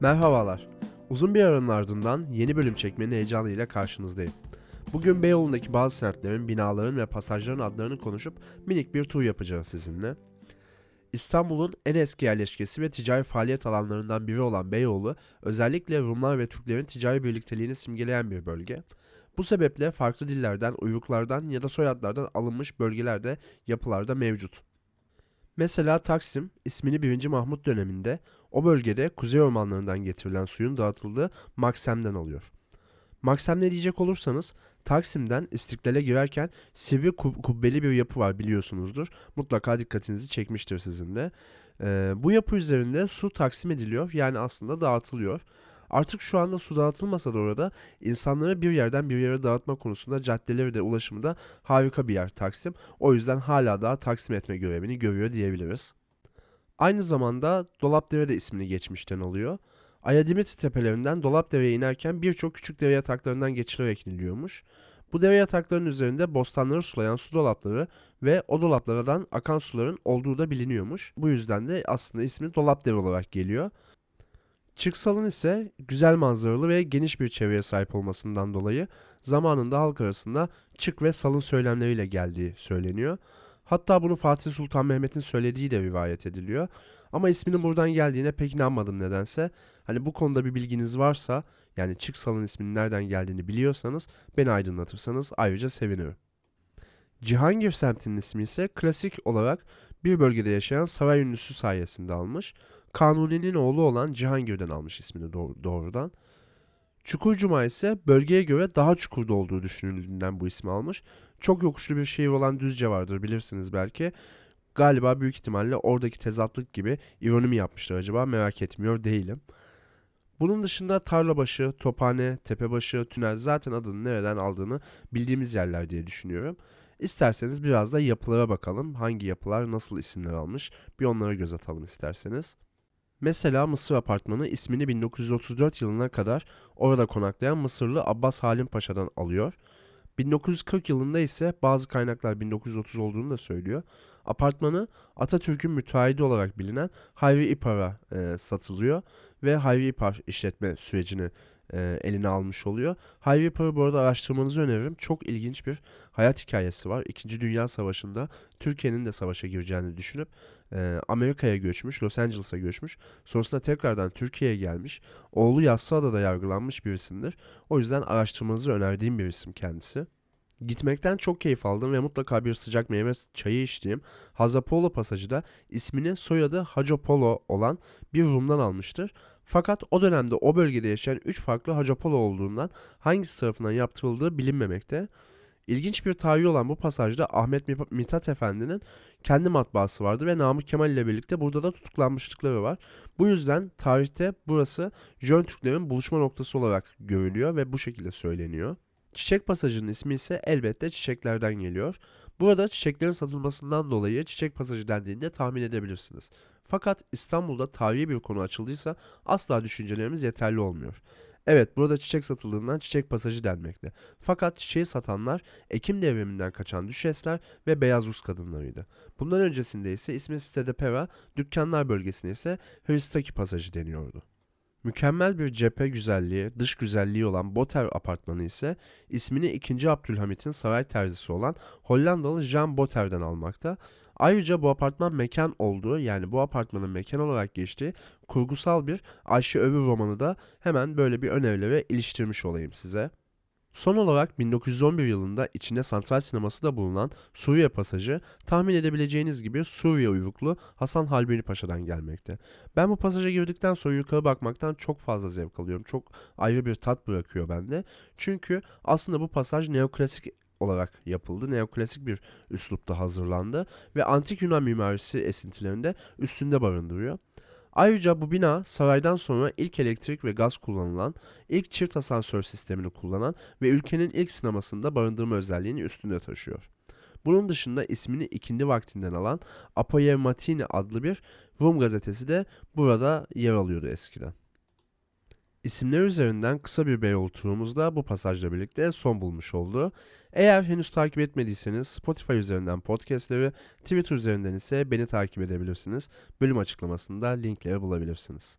Merhabalar. Uzun bir aranın ardından yeni bölüm çekmenin heyecanıyla karşınızdayım. Bugün Beyoğlu'ndaki bazı semtlerin, binaların ve pasajların adlarını konuşup minik bir tur yapacağız sizinle. İstanbul'un en eski yerleşkesi ve ticari faaliyet alanlarından biri olan Beyoğlu, özellikle Rumlar ve Türklerin ticari birlikteliğini simgeleyen bir bölge. Bu sebeple farklı dillerden, uyruklardan ya da soyadlardan alınmış bölgelerde, yapılarda mevcut. Mesela Taksim ismini 1. Mahmut döneminde o bölgede kuzey ormanlarından getirilen suyun dağıtıldığı Maksem'den alıyor. Maksem ne diyecek olursanız Taksim'den İstiklal'e girerken sivri kub- kubbeli bir yapı var biliyorsunuzdur. Mutlaka dikkatinizi çekmiştir sizin de. Ee, bu yapı üzerinde su taksim ediliyor yani aslında dağıtılıyor. Artık şu anda su dağıtılmasa da orada insanları bir yerden bir yere dağıtma konusunda caddeleri de ulaşımı da harika bir yer Taksim. O yüzden hala daha taksim etme görevini görüyor diyebiliriz. Aynı zamanda Dolapdere de ismini geçmişten alıyor. Ayadimitri tepelerinden Dolapdere'ye inerken birçok küçük dere yataklarından geçilerek iniliyormuş. Bu dere yataklarının üzerinde bostanları sulayan su dolapları ve o dolaplardan akan suların olduğu da biliniyormuş. Bu yüzden de aslında ismi Dolapdere olarak geliyor. Çıksal'ın ise güzel manzaralı ve geniş bir çevreye sahip olmasından dolayı zamanında halk arasında çık ve salın söylemleriyle geldiği söyleniyor. Hatta bunu Fatih Sultan Mehmet'in söylediği de rivayet ediliyor. Ama isminin buradan geldiğine pek inanmadım nedense. Hani bu konuda bir bilginiz varsa yani Çıksal'ın isminin nereden geldiğini biliyorsanız beni aydınlatırsanız ayrıca sevinirim. Cihangir semtinin ismi ise klasik olarak bir bölgede yaşayan saray ünlüsü sayesinde almış. Kanuni'nin oğlu olan Cihangir'den almış ismini doğ- doğrudan. Çukurcuma ise bölgeye göre daha çukurda olduğu düşünüldüğünden bu ismi almış. Çok yokuşlu bir şehir olan Düzce vardır bilirsiniz belki. Galiba büyük ihtimalle oradaki tezatlık gibi ironi mi yapmışlar acaba merak etmiyor değilim. Bunun dışında Tarlabaşı, Tophane, Tepebaşı, Tünel zaten adını nereden aldığını bildiğimiz yerler diye düşünüyorum. İsterseniz biraz da yapılara bakalım. Hangi yapılar nasıl isimler almış bir onlara göz atalım isterseniz. Mesela Mısır Apartmanı ismini 1934 yılına kadar orada konaklayan Mısırlı Abbas Halim Paşa'dan alıyor. 1940 yılında ise bazı kaynaklar 1930 olduğunu da söylüyor. Apartmanı Atatürk'ün müteahhidi olarak bilinen Hayri İpar'a e, satılıyor ve Hayri İpar işletme sürecini e, eline almış oluyor. Hayri İpar'ı bu arada araştırmanızı öneririm. Çok ilginç bir hayat hikayesi var. İkinci Dünya Savaşı'nda Türkiye'nin de savaşa gireceğini düşünüp e, Amerika'ya göçmüş, Los Angeles'a göçmüş. Sonrasında tekrardan Türkiye'ye gelmiş. Oğlu Yassıada'da yargılanmış bir isimdir. O yüzden araştırmanızı önerdiğim bir isim kendisi. Gitmekten çok keyif aldım ve mutlaka bir sıcak meyve çayı içtiğim Hazapolo pasajı da ismini soyadı Hacopolo olan bir Rum'dan almıştır. Fakat o dönemde o bölgede yaşayan 3 farklı Hacopolo olduğundan hangisi tarafından yaptırıldığı bilinmemekte. İlginç bir tarihi olan bu pasajda Ahmet Mi- Mithat Efendi'nin kendi matbaası vardı ve Namık Kemal ile birlikte burada da tutuklanmışlıkları var. Bu yüzden tarihte burası Jön Türklerin buluşma noktası olarak görülüyor ve bu şekilde söyleniyor. Çiçek pasajının ismi ise elbette çiçeklerden geliyor. Burada çiçeklerin satılmasından dolayı çiçek pasajı dendiğinde tahmin edebilirsiniz. Fakat İstanbul'da tarihi bir konu açıldıysa asla düşüncelerimiz yeterli olmuyor. Evet burada çiçek satıldığından çiçek pasajı denmekte. Fakat çiçeği satanlar Ekim devriminden kaçan düşesler ve beyaz Rus kadınlarıydı. Bundan öncesinde ise ismi Stedepera, dükkanlar bölgesine ise Hristaki pasajı deniyordu. Mükemmel bir cephe güzelliği, dış güzelliği olan Boter apartmanı ise ismini 2. Abdülhamit'in saray terzisi olan Hollandalı Jean Boter'den almakta. Ayrıca bu apartman mekan olduğu yani bu apartmanın mekan olarak geçtiği kurgusal bir Ayşe Övür romanı da hemen böyle bir önerlere iliştirmiş olayım size. Son olarak 1911 yılında içinde santral sineması da bulunan Suriye pasajı tahmin edebileceğiniz gibi Suriye uyruklu Hasan Halbini Paşa'dan gelmekte. Ben bu pasaja girdikten sonra yukarı bakmaktan çok fazla zevk alıyorum. Çok ayrı bir tat bırakıyor bende. Çünkü aslında bu pasaj neoklasik olarak yapıldı. Neoklasik bir üslupta hazırlandı ve antik Yunan mimarisi esintilerini de üstünde barındırıyor. Ayrıca bu bina saraydan sonra ilk elektrik ve gaz kullanılan, ilk çift asansör sistemini kullanan ve ülkenin ilk sinemasında barındırma özelliğini üstünde taşıyor. Bunun dışında ismini ikindi vaktinden alan Apoyevmatini adlı bir Rum gazetesi de burada yer alıyordu eskiden. İsimler üzerinden kısa bir Beyoğlu turumuzda bu pasajla birlikte son bulmuş oldu. Eğer henüz takip etmediyseniz Spotify üzerinden podcastleri, Twitter üzerinden ise beni takip edebilirsiniz. Bölüm açıklamasında linkleri bulabilirsiniz.